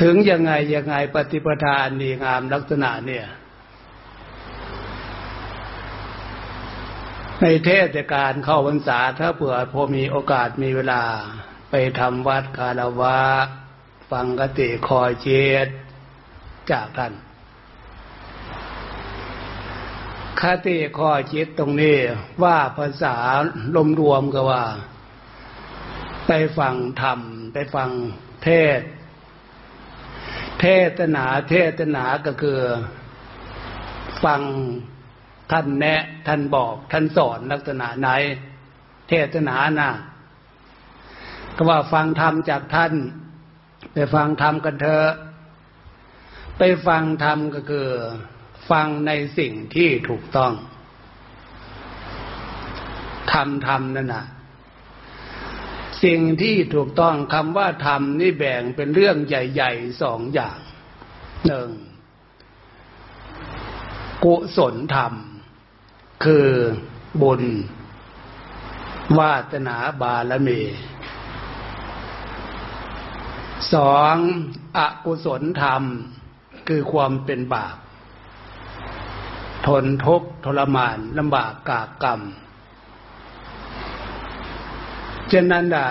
ถึงยังไงยังไงปฏิปทานดีงามลักษณะเนี่ย ในเทศกาลเข้าพรรษาถ้าเผื่อพอมีโอกาสมีเวลา ไปทำวัดคารวะ ฟังกติคอยเชียดจากท่านคติข้อจิตตรงนี้ว่าภาษาลมรวมก็ว่า ไปฟังธรรม ไปฟังเทศ เทศนาเทศนาก็คือ ฟังท่านแนะ ท่านบอก ท่านสอนลักษณะไหน เทศนานะ่ะก็ว่าฟังธรรมจากท่าน ไปฟังธรรมกันเถอะไปฟังธรรมก็คือ ฟังในสิ่งที่ถูกต้องทำทำนั่นน่ะ สิ่งที่ถูกต้องคำว่าทำนี่แบ่งเป็นเรื่องใหญ่ๆสองอย่างหนึ่งกุศลธรรม คือบุญ วาตนาบาลเมสองอกุศลธรรม คือความเป็นบาป ทนทุกข์ทรมานลำบากกากกรรม เช่นนั้นด่ะ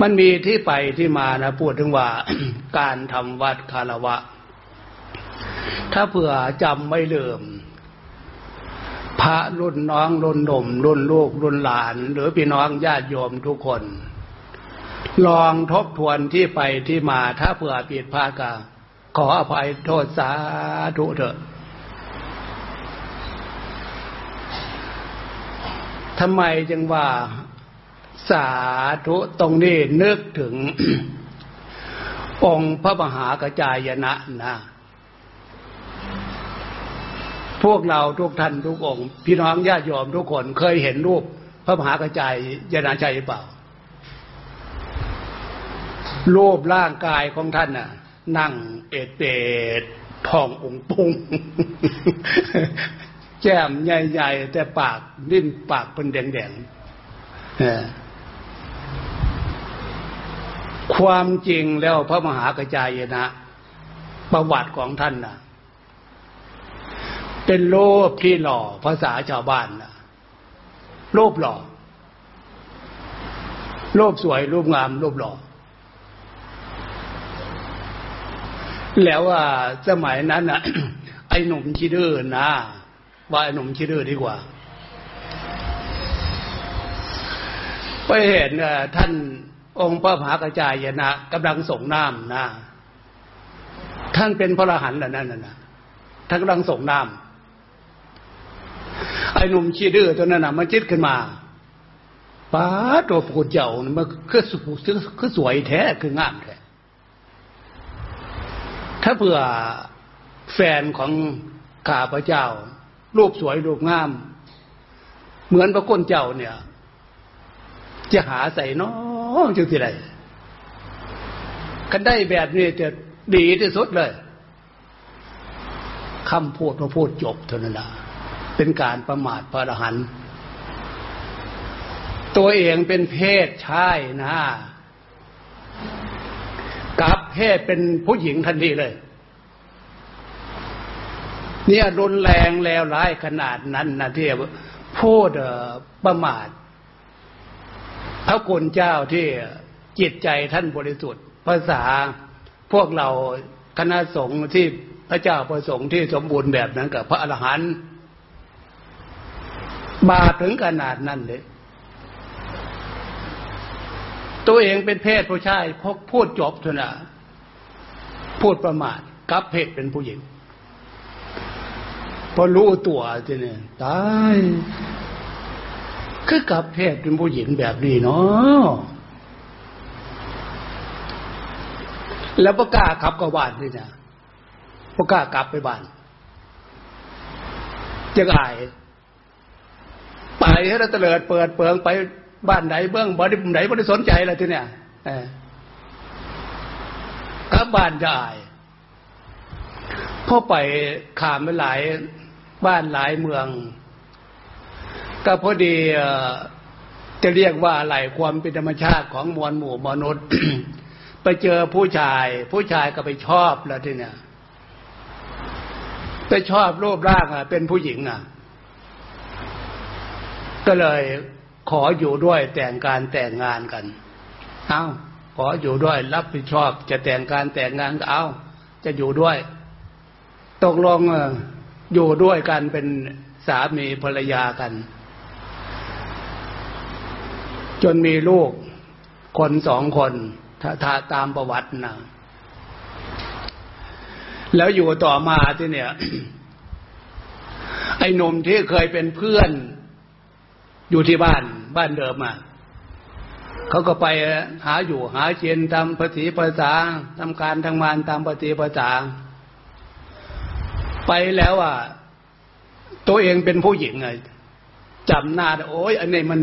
มันมีที่ไปที่มานะพูดถึงว่าการทำวัดคารวะ ถ้าเผื่อจำไม่ลืมพระรุ่นน้องรุ่นหนุ่มรุ่นลูกรุ่นหลาน หรือพี่น้องญาติโยมทุกคน ลองทบทวนที่ไปที่มา ถ้าเผื่อผิดพลาดก็ขออภัยโทษสาธุเถอะ ทำไมจึงว่าสาธุตรงนี้นึกถึง องค์พระมหากระจายนะนะพวกเราทุกท่านทุกองค์ พี่น้องญาติโยมทุกคนเคยเห็นรูป พระมหากระจายยนะใจเปล่า รูปร่างกายของท่านน่ะ นั่งเอดเปดทององค์ปุง แก้มใหญ่ๆ แต่ปากลิ้นปากเป็นแดงๆความจริงแล้วพระมหากระจายนะ ประวัติของท่านนะเป็นโลภที่หล่อภาษาชาวบ้านนะโลภหล่อโลภสวยรูปงามโลภหล่อแล้วว่าสมัยนั้นนะไอ้หนุ่มชีดื้อนะ ว่าไอ้หนุ่มชิดื้อดีกว่า ไปเห็นท่านองค์พระมหากระจายนะกำลังส่งน้ำนะท่านเป็นพระอรหันต์นั่นน่ะท่านกำลังส่งน้ำไอ้หนุ่มชีดื้อตัวนั้นนะมันจิตขึ้นมาป้าตัวปูดเจ้ามันคือสุคือสวยแท้คืองามแท้ถ้าเผื่อแฟนของข้าพระเจ้า รูปสวยรูปงาม เหมือนพระก้นเจ้าเนี่ย จะหาใส่น้องจังที่ไรกันได้แบบนี้จะดีที่สุดเลยคำพูดพระพูดจบเท่านั้นละเป็นการประมาทพระอรหันต์ตัวเองเป็นเพศชายนะกับเพศเป็นผู้หญิงทันทีเลย เนี่ยรุนแรงแล้วร้ายขนาดนั้นนะที่พูดประมาทพระคุณเจ้าที่จิตใจท่านบริสุทธิ์ ภาษาพวกเราคณะสงฆ์ที่พระเจ้าประสงค์ที่สมบูรณ์แบบนั้นกับพระอรหันต์บาถึงขนาดนั้นเลย ตัวเองเป็นเพศผู้ชายพพูดจบเถอะนะพูดประมาทกับเพศเป็นผู้หญิง พอรู้ตัวทีนี่ตายคือกับเพศเป็นผู้หญิงแบบนี้เนาะแล้วประกาศขับกับบ้านนี่นะประกาศกลับไปบ้านจะอายไปให้เราเตลิดเปิดเปิงไปบ้านไหนเบื้องบ่ได้ไหนบ่ได้สนใจเลยทีเนี้ยกลับบ้านจะอาย พอไปข่ามไปหลายบ้านหลายเมือง ก็พอดีจะเรียกว่าอะไรความเป็นธรรมชาติของมวลหมู่มนุษย์ ไปเจอผู้ชาย ผู้ชายก็ไปชอบแล้วทีเนี้ยไปชอบรูปร่างอะ เป็นผู้หญิงอะ ก็เลยขออยู่ด้วยแต่งการแต่งงานกัน เอาขออยู่ด้วยรับผิดชอบ จะแต่งการแต่งงานก็เอาจะอยู่ด้วย ตกลงอยู่ด้วยกันเป็นสามีภรรยากัน จนมีลูกคนสองคนถ้าถาตามประวัตินะแล้วอยู่ต่อมาที่เนี่ย ไอ้นมที่เคยเป็นเพื่อน อยู่ที่บ้านบ้านเดิมอะเขาก็ไปหาอยู่หาเชียนทำภาษีภาษาทำการทำงานตามภาษีภาษา ไปแล้วอะตัวเองเป็นผู้หญิงไงจำหน้าโอ้ยอันนี้มัน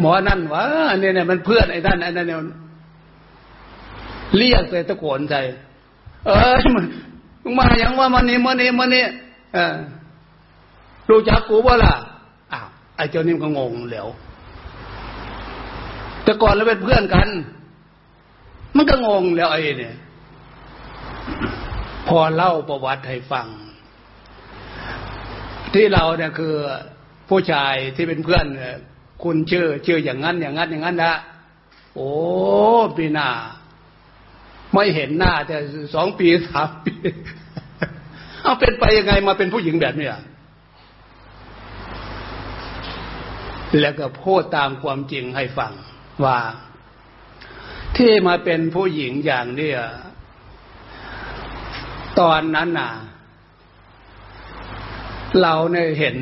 หมอนั่นวะอันนี้เนี่ยมันเพื่อนไอ้นั่นอันนั้นเนี่ยเรียกเลยตะโกนใจ เออมันมาอย่างว่ามันนี่มันนี่มันนี่เออรู้จักกูบ่ล่ะอ้าวไอ้เจ้านี่ก็งงเหลวแต่ก่อนเราเป็นเพื่อนกัน มันก็งงแล้วไอ้เนี่ย พอเล่าประวัติให้ฟัง ที่เราเนี่ยคือผู้ชายที่เป็นเพื่อนคุณชื่อชื่ออย่างนั้นอย่างนั้นอย่างนั้นนะโอ้ปีหน้าไม่เห็นหน้า แต่สองปีสามปีเอาเป็นไปยังไงมาเป็นผู้หญิงแบบนี้แล้วก็พูดตามความจริงให้ฟังว่า ที่มาเป็นผู้หญิงอย่างเนี้ยตอนนั้นน่ะ เราเนี่ยเห็น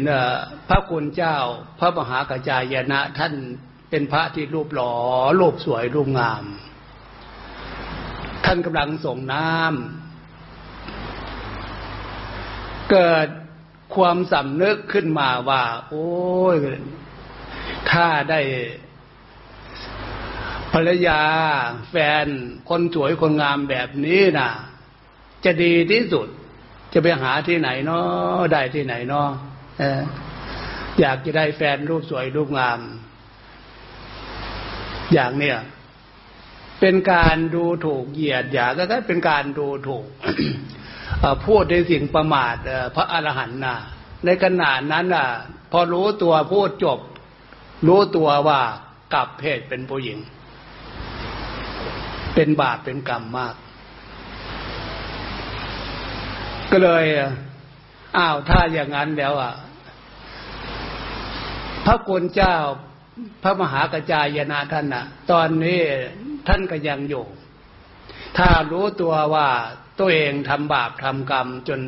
พระคุณเจ้า พระมหากระจายนะท่านเป็นพระที่รูปหล่อรูปสวยรูปงาม ท่านกำลังส่งน้ำเกิดความสำนึกขึ้นมาว่า โอ้ยถ้าได้ภรรยา แฟนคนสวยคนงามแบบนี้น่ะจะดีที่สุด จะไปหาที่ไหนเนาะได้ที่ไหนเนาะอยากจะได้แฟนรูปสวยรูปงาม อย่างเนี้ยเป็นการดูถูกเหยียดอยากก็เป็นการดูถูกพูดในสิ่งประมาทพระอรหันต์นะในขณะนั้นน่ะ พอรู้ตัวพูดจบ รู้ตัวว่ากลับเพศเป็นผู้หญิง เป็นบาปเป็นกรรมมาก ก็เลยอ้าวถ้าอย่างนั้นแล้วอะ พระกุณเจ้าพระมหากระจายนาท่านน่ะ ตอนนี้ท่านก็ยังอยู่ ถ้ารู้ตัวว่าตัวเองทำบาปทำกรรม จน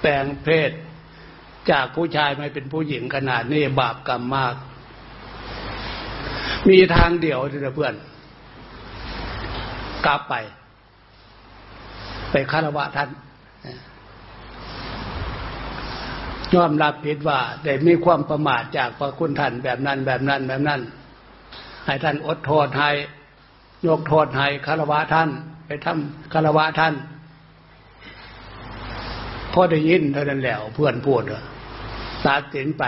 แปลงเพศ จากผู้ชายมาเป็นผู้หญิงขนาดนี้บาปกรรมมาก มีทางเดียวเพื่อน กลับไป ไปคารวะท่าน ยอมรับผิดว่าได้มีความประมาทจากพระคุณท่านแบบนั้นแบบนั้นแบบนั้น ให้ท่านอดโทษให้ยกโทษให้คารวะท่าน ไปทำคารวะท่านพอได้ยินเท่านั้นแล้วเพื่อนพูดตัดสินไป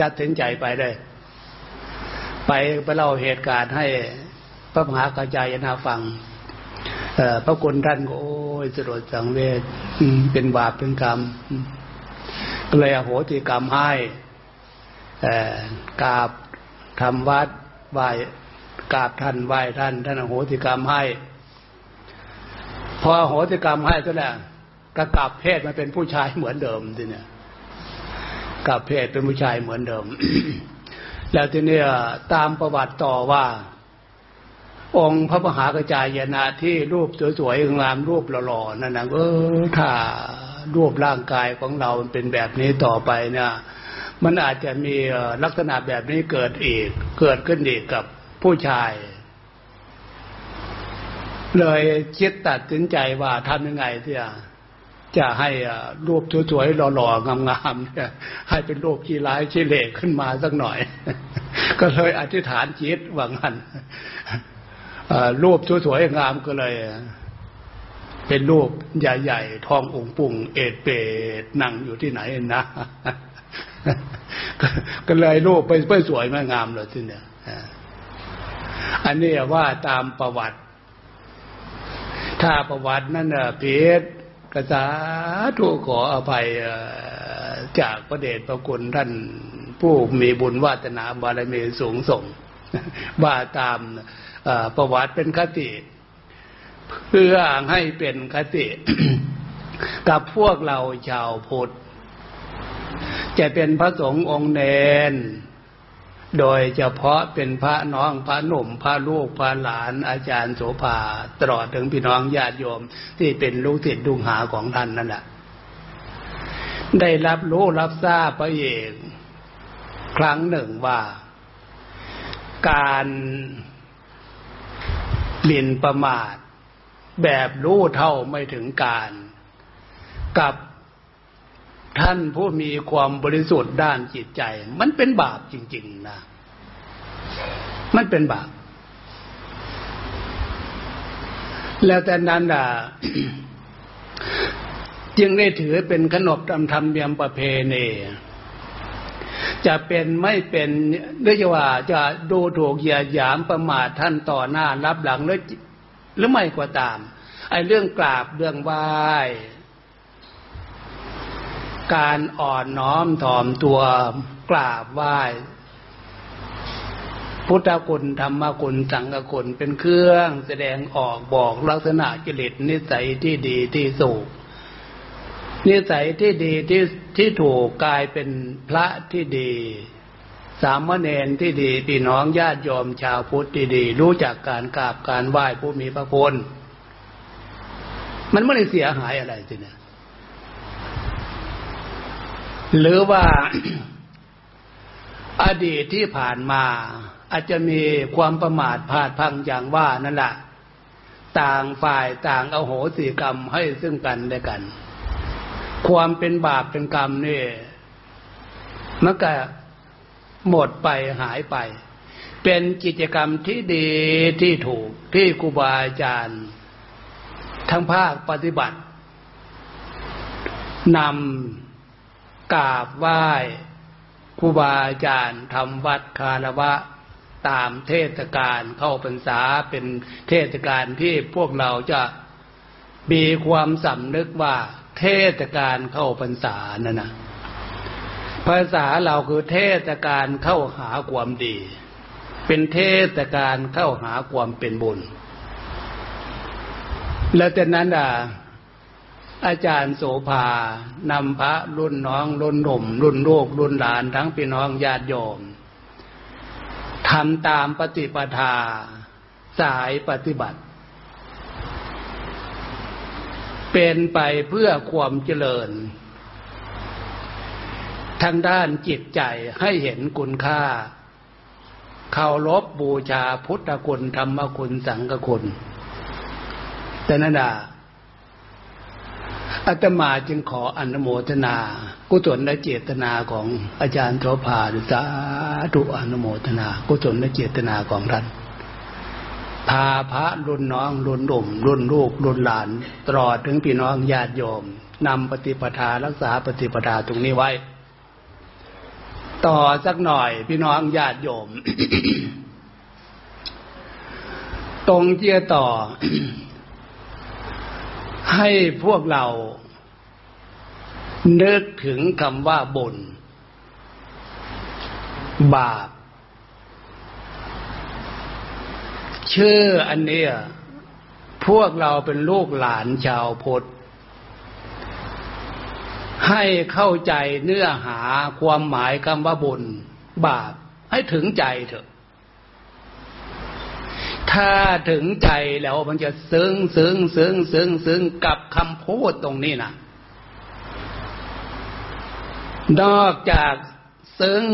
จัดสินใจไปได้ไปไปเล่าเหตุการณ์ให้พระมหากระจายนาฟังพระคุณท่านก็โอ้ยสลดสังเวชเป็นบาปเป็นกรรม เลยอโหติกรรมให้กราบทำวัดไหว้กราบท่านไหว้ท่าน ท่านอโหติกรรมให้ พออโหติกรรมให้ก็แล้วก็กลับเพศมาเป็นผู้ชายเหมือนเดิมทีเนี่ยกลับเพศเป็นผู้ชายเหมือนเดิม แล้วทีนี้ตามประวัติต่อว่า องค์พระมหากระจายนะที่รูปสวยๆงามรูปหล่อๆนั่นนะเออถ้า รูปร่างกายของเราเป็นแบบนี้ต่อไปเนี่ยมันอาจจะมีลักษณะแบบนี้เกิดอีก เกิดขึ้นอีกกับผู้ชาย เลยคิดตัดสินใจว่าทำยังไงที่จะให้รูปสวยๆหล่อๆงามๆเนี่ยให้เป็นรูปขี้ร้ายขี้เล่ขึ้นมาสักหน่อย ก็เลยอธิษฐานจิตว่างั้นรูปสวยๆงามก็เลย เป็นรูปใหญ่ๆทององค์ปุ่งเอดเปดนั่งอยู่ที่ไหนนะ ก็เลยรูปไปไปสวยไม่งามเลยทีเนี้ยอันนี้ว่าตามประวัติ ถ้าประวัตินั่นเพียกระสาถูกขออภัยจากพระเดชพระคุณท่านผู้มีบุญวาสนาบารมีสูงส่งว่าตามประวัติเป็นคติ เพื่อให้เป็นคติกับพวกเราชาวพุทธ จะเป็นพระสงฆ์องค์เนน โดยเฉพาะเป็นพระน้องพระหนุ่มพระลูกพระหลานอาจารย์โสภาตลอดถึงพี่น้องญาติโยมที่เป็นลูกศิษย์ลูกหาของท่านนั่นแหละได้รับรู้รับทราบพระเอกครั้งหนึ่งว่า การหมิ่นประมาท แบบรู้เท่าไม่ถึงการ กับท่านผู้มีความบริสุทธิ์ด้านจิตใจ มันเป็นบาปจริง ๆ นะ มันเป็นบาป แล้วแต่นั้นอะจึงได้ถือเป็นขนบธรรมธรรมเนียมประเพณีจะเป็นไม่เป็นหรือจะว่าจะดูถูกเหยียดหยามประมาทท่านต่อหน้ารับหลังหรือ หรือไม่ก็าตาม ไอ้เรื่องกราบเรื่องไหว้การอ่อนน้อมถ่อมตัวกราบไหว้ พุทธคุณธรรมคุณ สังฆคุณเป็นเครื่องแสดงออกบอกลักษณะกิเลสนิสัยที่ดีที่สูงนิสัยที่ดีที่ที่ถูกกลายเป็นพระที่ดี สามเณรที่ดีพี่น้องญาติโยมชาวพุทธที่ดี รู้จักการกราบการไหว้ผู้มีพระคุณมันไม่ได้เสียหายอะไรสิเนี่ยหรือว่าอดีตที่ผ่านมา อาจจะมีความประมาทพลาดพังอย่างว่านั่นแหละต่างฝ่ายต่างเอาโหสิกรรมให้ซึ่งกันและกัน ความเป็นบาปเป็นกรรมนี่มันก็ หมดไปหายไป เป็นกิจกรรมที่ดีที่ถูกที่ครูบาอาจารย์ ทั้งภาคปฏิบัตินำกราบไหว้ครูบาอาจารย์ทำวัดคารวะตามเทศกาลเข้าพรรษาเป็นเทศกาลที่พวกเราจะมีความสำนึกว่าเทศกาลเข้าพรรษานั่นนะ ภาษาเราคือเทศกาลเข้าหาความดี เป็นเทศกาลเข้าหาความเป็นบุญ แล้วแต่นั้นอะอาจารย์โสภานำพระรุ่นน้องรุ่นหนุ่ม รุ่นลูกรุ่นหลานทั้งพี่น้องญาติโยมทำตามปฏิปทา สายปฏิบัติ เป็นไปเพื่อความเจริญ ทางด้านจิตใจให้เห็นคุณค่าเคารพบบูชาพุทธคุณธรรมคุณสังฆคุณ แต่นันดาอาตมาจึงขออนุโมทนา กุศลและเจตนาของอาจารย์โสภาสาธุอนุโมทนา กุศลและเจตนาของท่านพาพระรุ่นน้องรุ่นหนุ่มรุ่นลูกรุ่นหลานตลอดถึงพี่น้องญาติโยมนำปฏิปทารักษาปฏิปทาตรงนี้ไว้ ต่อสักหน่อย พี่น้องญาติโยม ตรงเจียต่อ ให้พวกเรา นึกถึงคำว่าบุญบาป ชื่ออันเนี้ยพวกเราเป็นลูกหลานชาวพุทธ ให้เข้าใจเนื้อหาความหมายคำว่าบุญบาปให้ถึงใจเถอะ ถ้าถึงใจแล้วมันจะซึ้งซึ้งซึ้งซึ้งซึ้งกับคำพูดตรงนี้นะนอกจากซึ้ง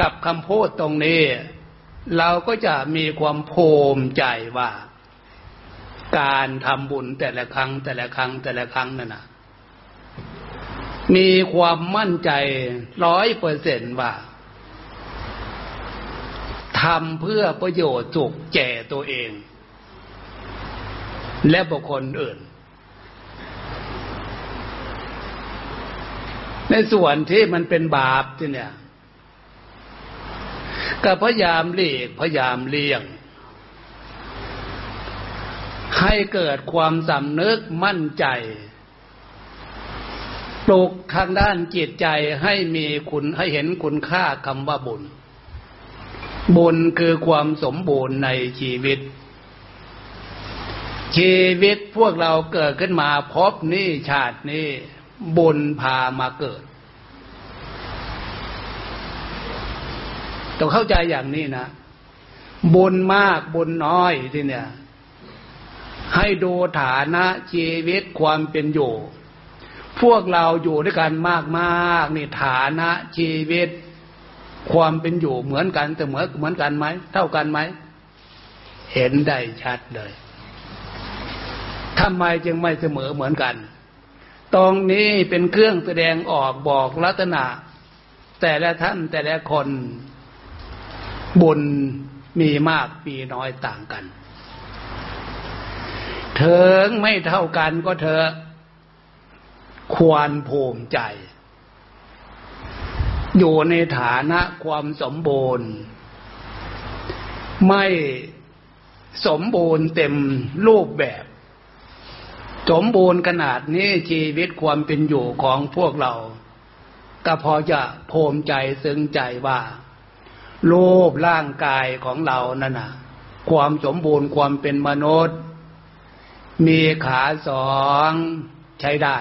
กับคำพูดตรงนี้ เราก็จะมีความภูมิใจว่า การทำบุญแต่ละครั้งแต่ละครั้งแต่ละครั้งนั่นนะ มีความมั่นใจร้อยเปอร์เซนว่าทำเพื่อประโยชน์สุขแก่ตัวเอง และบุคคลอื่น ในส่วนที่มันเป็นบาปที่เนี่ย ก็พยายามเลีกพยายามเลี่ยง ให้เกิดความสำนึกมั่นใจ ปลุกทางด้านจิตใจให้มีคุณให้เห็นคุณค่าคำว่าบุญ บุญคือความสมบูรณ์ในชีวิต ชีวิตพวกเราเกิดขึ้นมาพบนี่ชาตินี้บุญพามาเกิด ต้องเข้าใจอย่างนี้นะ บุญมากบุญน้อยที่เนี่ย ให้ดูฐานะชีวิตความเป็นอยู่ พวกเราอยู่ด้วยกันมากมากนี่ฐานะชีวิต ความเป็นอยู่เหมือนกันแต่เหมือนเหมือนกันไหมเท่ากันไหม เห็นได้ชัดเลยทำไมจึงไม่เสมอเหมือนกัน ตรงนี้เป็นเครื่องแสดงออกบอกลักษณะ แต่ละท่านแต่ละคนบุญมีมากมีน้อยต่างกัน เถิงไม่เท่ากันก็เถอะ ควรภูมิใจ อยู่ในฐานะความสมบูรณ์ ไม่สมบูรณ์เต็มรูปแบบ สมบูรณ์ขนาดนี้ชีวิตความเป็นอยู่ของพวกเรา ก็พอจะภูมิใจซึ้งใจว่ารูปร่างกายของเรานั่นนะความสมบูรณ์ความเป็นมนุษย์ มีขาสองใช้ได้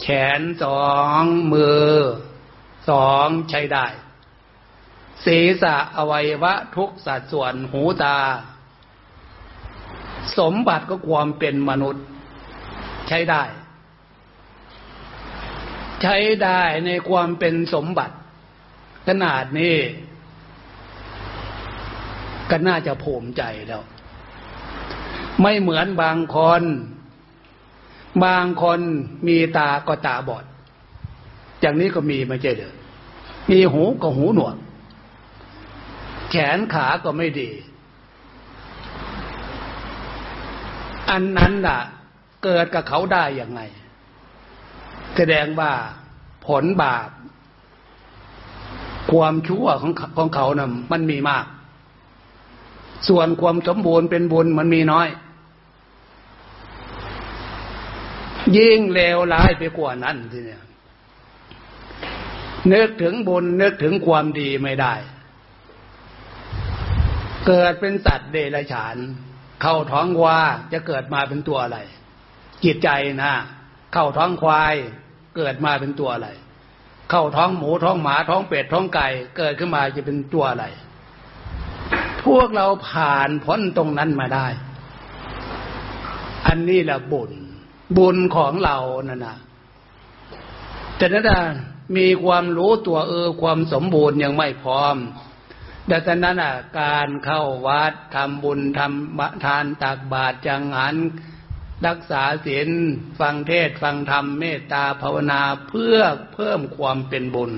แขนสองมือสองใช้ได้ ศีรษะอวัยวะทุกสัดส่วนหูตา สมบัติก็ความเป็นมนุษย์ใช้ได้ ใช้ได้ในความเป็นสมบัติ ขนาดนี้ ก็น่าจะภูมิใจแล้ว ไม่เหมือนบางคน บางคนมีตาก็ตาบอด อย่างนี้ก็มีไม่ใช่เด้อมีหูก็หูหนวก แขนขาก็ไม่ดี อันนั้นล่ะ เกิดกับเขาได้อย่างไง แสดงว่าผลบาป ความชั่วของของเขานะ่ะมันมีมาก ส่วนความสมบูรณ์เป็นบุญมันมีน้อย ยิ่งเลวร้ายไปกว่านั้นทีเนี่ยนึกถึงบุญนึกถึงความดีไม่ได้ เกิดเป็นสัตว์เดรัจฉาน เข้าท้องว่าจะเกิดมาเป็นตัวอะไร จิตใจนะเข้าท้องควายเกิดมาเป็นตัวอะไร เข้าท้องหมูท้องหมาท้องเป็ดท้องไก่ เกิดขึ้นมาจะเป็นตัวอะไร พวกเราผ่านพ้นตรงนั้นมาได้ อันนี้แหละบุญ บุญของเรานั่นนะแต่นั้นมีความรู้ตัวเออความสมบูรณ์ยังไม่พร้อมดังนั้นอะการเข้าวัดทำบุญทำทานตักบาตรจังหันรักษาศีลฟังเทศฟังธรรมเมตตาภาวนาเพื่อเพิ่มความเป็นบุญ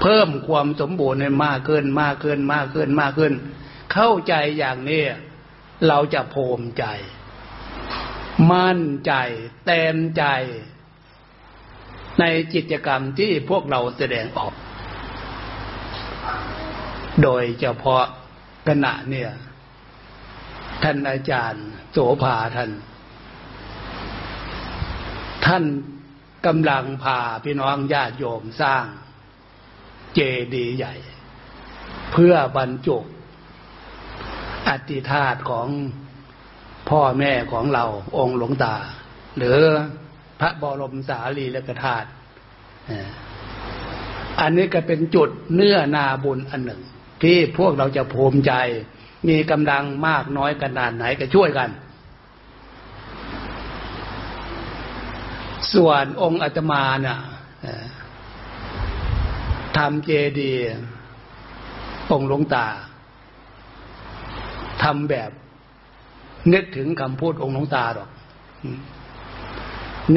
เพิ่มความสมบูรณ์ให้มากขึ้นมากขึ้นมากขึ้นมากขึ้น เข้าใจอย่างนี้เราจะภูมิใจ มั่นใจ เต็มใจ ในกิจกรรมที่พวกเราแสดงออก โดยเฉพาะขณะเนี่ย ท่านอาจารย์ โสภาท่าน ท่านกำลังพาพี่น้องญาติโยมสร้าง เจดีย์ใหญ่ เพื่อบรรจุอติธาตของ พ่อแม่ของเราองค์หลวงตา หรือพระบรมสารีริกธาตุอันนี้ก็เป็นจุดเนื้อนาบุญอันหนึ่ง ที่พวกเราจะภูมิใจ มีกำลังมากน้อยขนาดไหนก็ช่วยกัน ส่วนองค์อาตมาเนี่ยทำเจดี องค์หลวงตาทำแบบ นึกถึงคำพูดองค์หลวงตาหรอก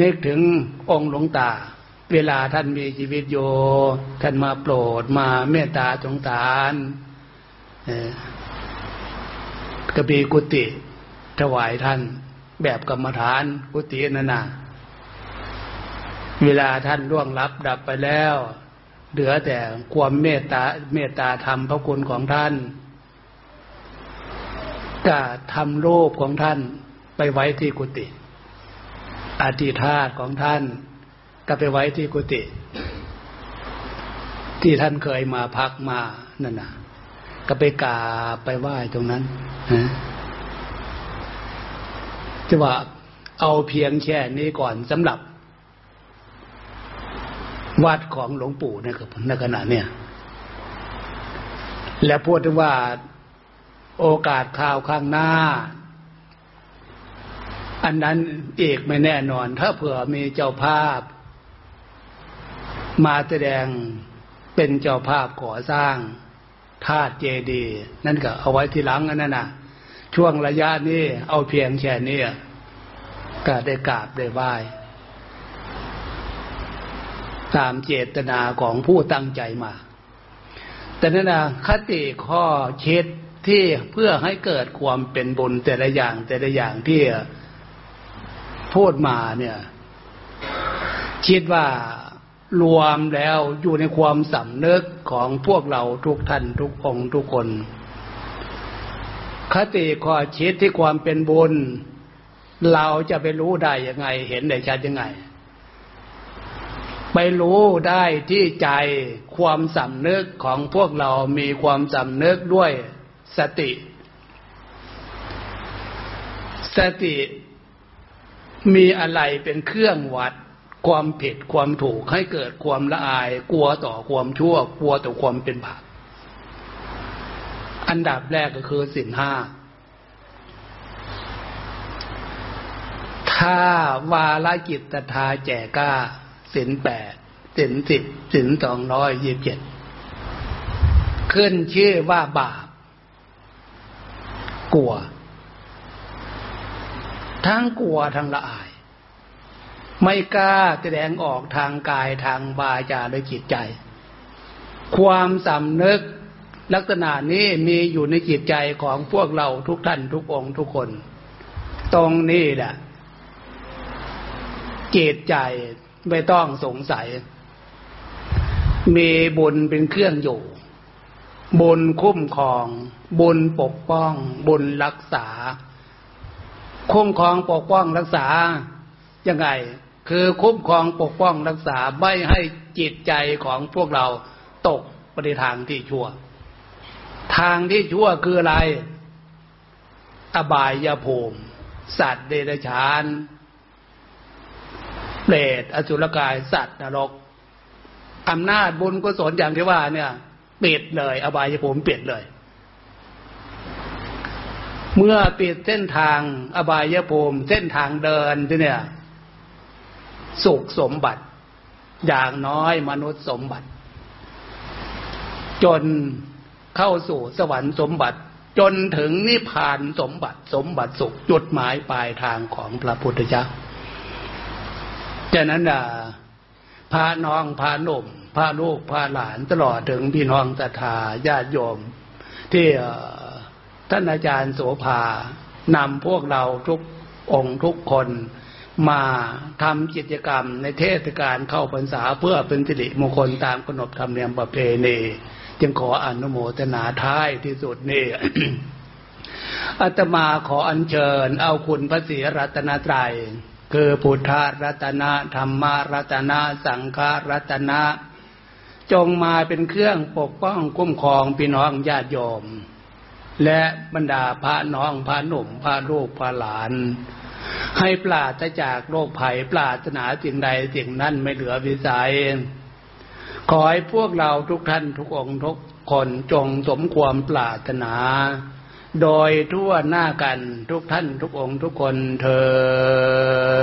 นึกถึงองค์หลวงตา เวลาท่านมีชีวิตโยท่านมาโปรดมาเมตตาสงสารกระบีกุติถวายท่าน แบบกรรมฐานกุตินั่นน่ะเวลาท่านล่วงลับดับไปแล้ว เหลือแต่ความเมตตาเมตตาธรรมพระคุณของท่าน ก็ทำรูปของท่านไปไว้ที่กุฏิอธิธาตของท่านก็ไปไว้ที่กุฏิที่ท่านเคยมาพักมานั่นน่ะก็ไปกราบไปไหว้ตรงนั้นฮะจะว่าเอาเพียงแค่นี้ก่อนสำหรับ วัดของหลวงปู่นะครับในขณะเนี่ย และพูดถึงว่า โอกาสข่าวข้างหน้า อันนั้นเอกไม่แน่นอน ถ้าเผื่อมีเจ้าภาพ มาแสดงเป็นเจ้าภาพก่อสร้างธาตุเจดีนั่นก็เอาไว้ทีหลังอันนั้นนะช่วงระยะนี้เอาเพียงแค่นี้ก็ได้กราบได้ไหว้ตามเจตนาของผู้ตั้งใจมา แต่นั่นนะคติข้อเช็ด ที่เพื่อให้เกิดความเป็นบุญแต่ละอย่างแต่ละอย่างที่พูดมาเนี่ยคิดว่ารวมแล้วอยู่ในความสำนึกของพวกเราทุกท่านทุกองทุกคน คติข้อชิดที่ความเป็นบุญ เราจะไปรู้ได้ยังไง เห็นได้ชัดยังไง ไปรู้ได้ที่ใจความสำนึกของพวกเรามีความสำนึกด้วย สติ สติมีอะไรเป็นเครื่องวัดความผิดความถูกให้เกิดความละอาย กลัวต่อความชั่ว กลัวต่อความเป็นบาปอันดับแรกก็คือสินห้าถ้าวาลกิจตทาแจก้าสินแปดสินสิบสินสองร้อยยี่สิบเจ็ดขึ้นชื่อว่าบาป กลัว ทั้งกลัวทั้งละอาย ไม่กล้าแสดงออกทางกายทางวาจาและจิตใจ ความสำนึกลักษณะนี้มีอยู่ในจิตใจของพวกเราทุกท่านทุกองค์ทุกคน ตรงนี้แหละจิตใจไม่ต้องสงสัย มีบุญเป็นเครื่องอยู่ บุญคุ้มครอง บุญปกป้อง บุญรักษา คุ้มครองปกป้องรักษายังไง คือคุ้มครองปกป้องรักษาไม่ให้จิตใจของพวกเราตกไปในทางที่ชั่ว ทางที่ชั่วคืออะไร อบายยภูมิ สัตว์เดรัจฉานเปรตอสุรกาย สัตว์นรกอำนาจบุญกุศลอย่างที่ว่าเนี่ย ปิดเลย อบายภูมิปิดเลย เมื่อปิดเส้นทางอบายภูมิเส้นทางเดินที่เนี่ย สุขสมบัติ อย่างน้อยมนุษย์สมบัติ จนเข้าสู่สวรรค์สมบัติ จนถึงนิพพานสมบัติสมบัติสุขจุดหมายปลายทางของพระพุทธเจ้าฉะนั้นอะพาน้องพาหนุ่ม พาลูกพาหลานตลอดถึงพี่น้องศรัทธาญาติโยม ที่ท่านอาจารย์โสภานำพวกเราทุกองค์ทุกคนมาทำกิจกรรมในเทศกาลเข้าพรรษาเพื่อเป็นสิริมงคลตามขนบธรรมเนียมประเพณีจึงขออนุโมทนาท้ายที่สุดนี่อาตมาขออัญเชิญ เอาคุณพระศรีรัตนตรัย คือพุทธรัตนะธรรมรัตนะ สังฆรัตนะ จงมาเป็นเครื่องปกป้องคุ้มครองพี่น้องญาติโยม และบรรดาพระน้องพระหนุ่มพระลูกพระหลาน ให้ปราศจากโรคภัยปราศนาสิ่งใดสิ่งนั้นไม่เหลือวิสัย ขอให้พวกเราทุกท่านทุกองค์ทุกคนจงสมความปรารถนา โดยทั่วหน้ากันทุกท่านทุกองค์ทุกคนเธอ